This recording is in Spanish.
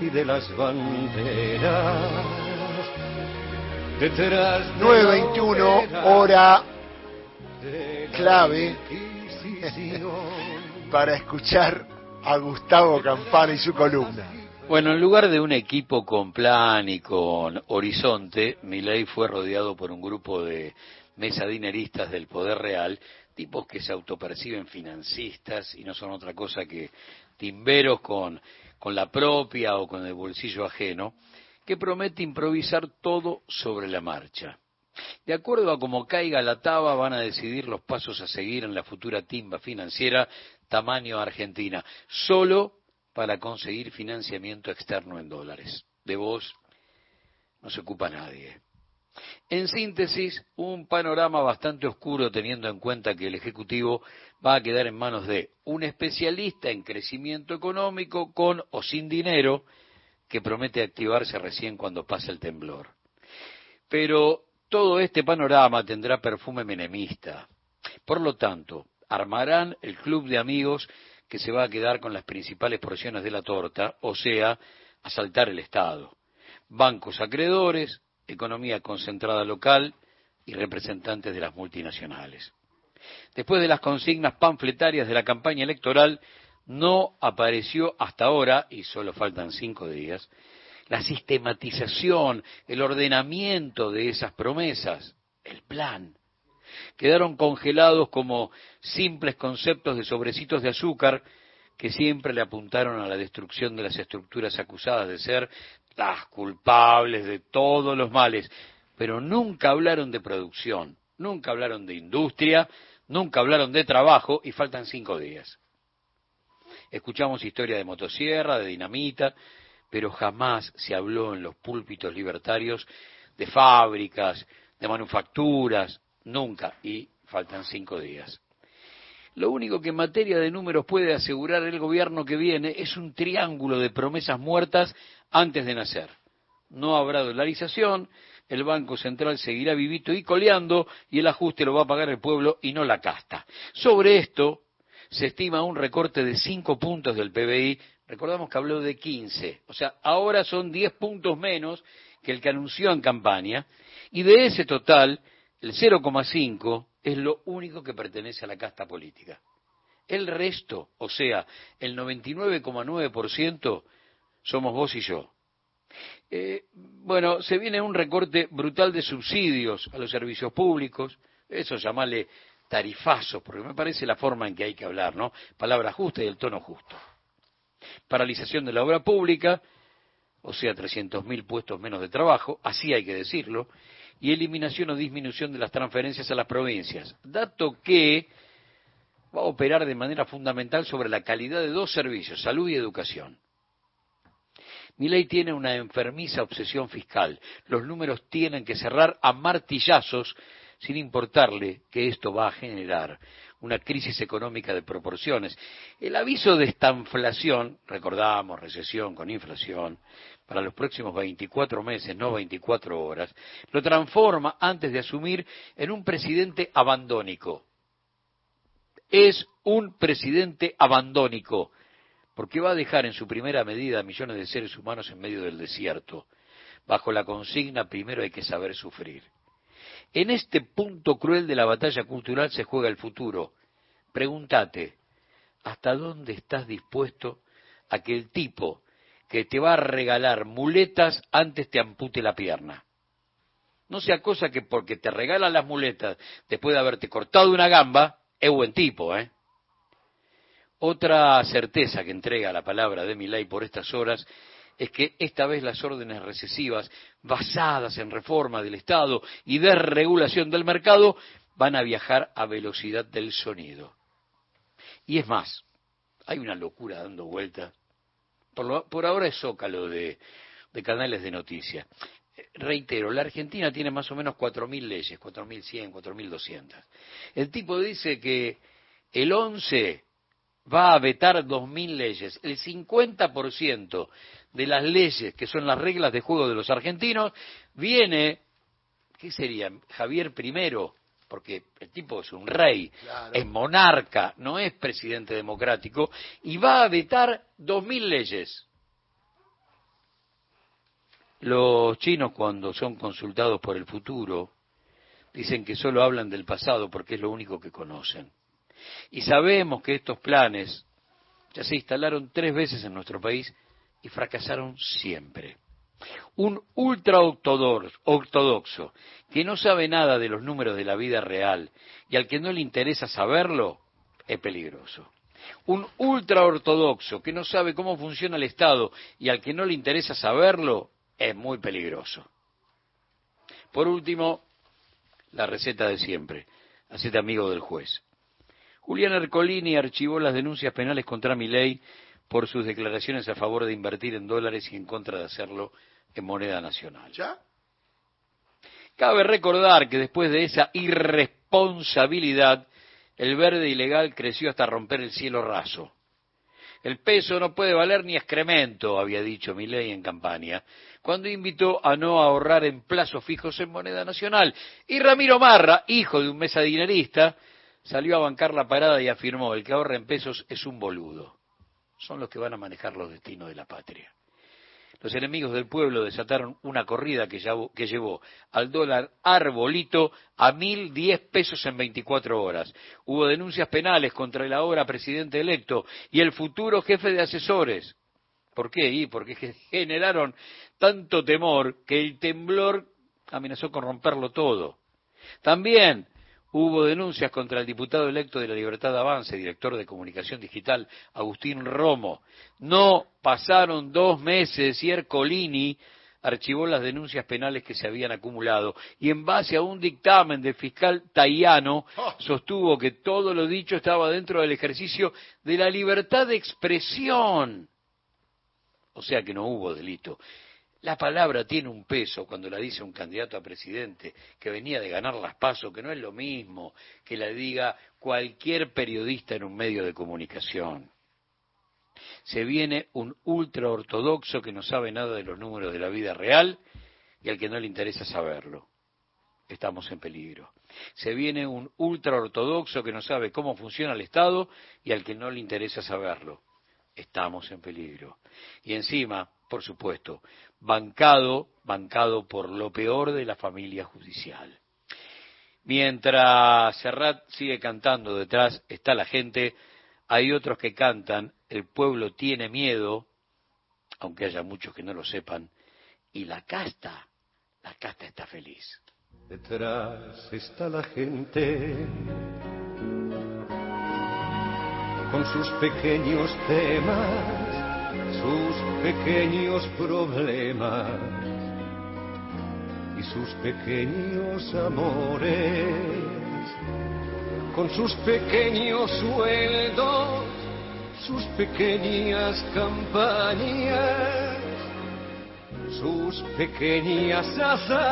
y de las banderas. Detrás 9.21, hora clave para escuchar a Gustavo Campana y su columna. Bueno, en lugar de un equipo con plan y con horizonte, Milei fue rodeado por un grupo de mesadineristas del poder real, tipos que se autoperciben financistas y no son otra cosa que timberos con, con la propia o con el bolsillo ajeno, que promete improvisar todo sobre la marcha. De acuerdo a cómo caiga la taba, van a decidir los pasos a seguir en la futura timba financiera tamaño Argentina, solo para conseguir financiamiento externo en dólares. De vos no se ocupa nadie. En síntesis, un panorama bastante oscuro teniendo en cuenta que el Ejecutivo va a quedar en manos de un especialista en crecimiento económico con o sin dinero que promete activarse recién cuando pase el temblor. Pero todo este panorama tendrá perfume menemista. Por lo tanto, armarán el club de amigos que se va a quedar con las principales porciones de la torta, o sea, asaltar el Estado. Bancos acreedores, economía concentrada local y representantes de las multinacionales. Después de las consignas panfletarias de la campaña electoral, no apareció hasta ahora, y solo faltan cinco días, la sistematización, el ordenamiento de esas promesas, el plan. Quedaron congelados como simples conceptos de sobrecitos de azúcar que siempre le apuntaron a la destrucción de las estructuras acusadas de ser las culpables de todos los males, pero nunca hablaron de producción, nunca hablaron de industria, nunca hablaron de trabajo y faltan cinco días. Escuchamos historia de motosierra, de dinamita, pero jamás se habló en los púlpitos libertarios de fábricas, de manufacturas, nunca, y faltan cinco días. Lo único que en materia de números puede asegurar el gobierno que viene es un triángulo de promesas muertas antes de nacer. No habrá dolarización, el Banco Central seguirá vivito y coleando y el ajuste lo va a pagar el pueblo y no la casta. Sobre esto se estima un recorte de cinco puntos del PBI, recordamos que habló de 15, o sea, ahora son 10 puntos menos que el que anunció en campaña, y de ese total, el 0,5 es lo único que pertenece a la casta política. El resto, o sea, el 99,9% somos vos y yo. Eh, bueno, se viene un recorte brutal de subsidios a los servicios públicos, eso llamarle tarifazo, porque me parece la forma en que hay que hablar, ¿no? Palabra justa y el tono justo. Paralización de la obra pública, o sea, 300.000 puestos menos de trabajo, así hay que decirlo, y eliminación o disminución de las transferencias a las provincias, dato que va a operar de manera fundamental sobre la calidad de dos servicios, salud y educación. Mi ley tiene una enfermiza obsesión fiscal. Los números tienen que cerrar a martillazos sin importarle que esto va a generar una crisis económica de proporciones. El aviso de esta inflación, recordamos recesión con inflación, para los próximos 24 meses, no 24 horas, lo transforma antes de asumir en un presidente abandónico. Es un presidente abandónico, porque va a dejar en su primera medida a millones de seres humanos en medio del desierto, bajo la consigna primero hay que saber sufrir. En este punto cruel de la batalla cultural se juega el futuro. Pregúntate, ¿hasta dónde estás dispuesto a que el tipo que te va a regalar muletas antes te ampute la pierna. No sea cosa que porque te regala las muletas después de haberte cortado una gamba, es buen tipo, ¿eh? Otra certeza que entrega la palabra de Milay por estas horas es que esta vez las órdenes recesivas, basadas en reforma del Estado y desregulación del mercado, van a viajar a velocidad del sonido. Y es más, hay una locura dando vuelta por, ahora es zócalo de, canales de noticias. Reitero, la Argentina tiene más o menos 4.000 leyes, 4.100, 4.200. El tipo dice que el 11 va a vetar 2.000 leyes. El 50% de las leyes, que son las reglas de juego de los argentinos, viene, ¿qué sería? Javier I, porque el tipo es un rey, es monarca, no es presidente democrático, y va a vetar dos mil leyes. Los chinos cuando son consultados por el futuro dicen que solo hablan del pasado porque es lo único que conocen. Y sabemos que estos planes ya se instalaron tres veces en nuestro país y fracasaron siempre. Un ultra ortodoxo que no sabe nada de los números de la vida real y al que no le interesa saberlo, es peligroso. Un ultra ortodoxo que no sabe cómo funciona el Estado y al que no le interesa saberlo, es muy peligroso. Por último, la receta de siempre. Hacete amigo del juez. Julián Ercolini archivó las denuncias penales contra Milei por sus declaraciones a favor de invertir en dólares y en contra de hacerlo en moneda nacional. ¿Ya? Cabe recordar que después de esa irresponsabilidad, el verde ilegal creció hasta romper el cielo raso. El peso no puede valer ni excremento, había dicho Milei en campaña, cuando invitó a no ahorrar en plazos fijos en moneda nacional. Y Ramiro Marra, hijo de un mesadinerista, salió a bancar la parada y afirmó, el que ahorra en pesos es un boludo. Son los que van a manejar los destinos de la patria. Los enemigos del pueblo desataron una corrida que llevó, que llevó al dólar arbolito a mil diez pesos en 24 horas. Hubo denuncias penales contra el ahora presidente electo y el futuro jefe de asesores. ¿Por qué? Y porque generaron tanto temor que el temblor amenazó con romperlo todo. También hubo denuncias contra el diputado electo de la Libertad de Avance, director de comunicación digital, Agustín Romo. No pasaron dos meses y Ercolini archivó las denuncias penales que se habían acumulado y en base a un dictamen del fiscal Tayano sostuvo que todo lo dicho estaba dentro del ejercicio de la libertad de expresión. O sea que no hubo delito. La palabra tiene un peso cuando la dice un candidato a presidente que venía de ganar las pasos, que no es lo mismo que la diga cualquier periodista en un medio de comunicación. Se viene un ultra ortodoxo que no sabe nada de los números de la vida real y al que no le interesa saberlo. Estamos en peligro. Se viene un ultra ortodoxo que no sabe cómo funciona el Estado y al que no le interesa saberlo. Estamos en peligro. Y encima, por supuesto, bancado, bancado por lo peor de la familia judicial. Mientras Serrat sigue cantando detrás está la gente, hay otros que cantan, el pueblo tiene miedo, aunque haya muchos que no lo sepan, y la casta, la casta está feliz. Detrás está la gente con sus pequeños temas sus pequeños problemas y sus pequeños amores, con sus pequeños sueldos, sus pequeñas campañas, sus pequeñas azar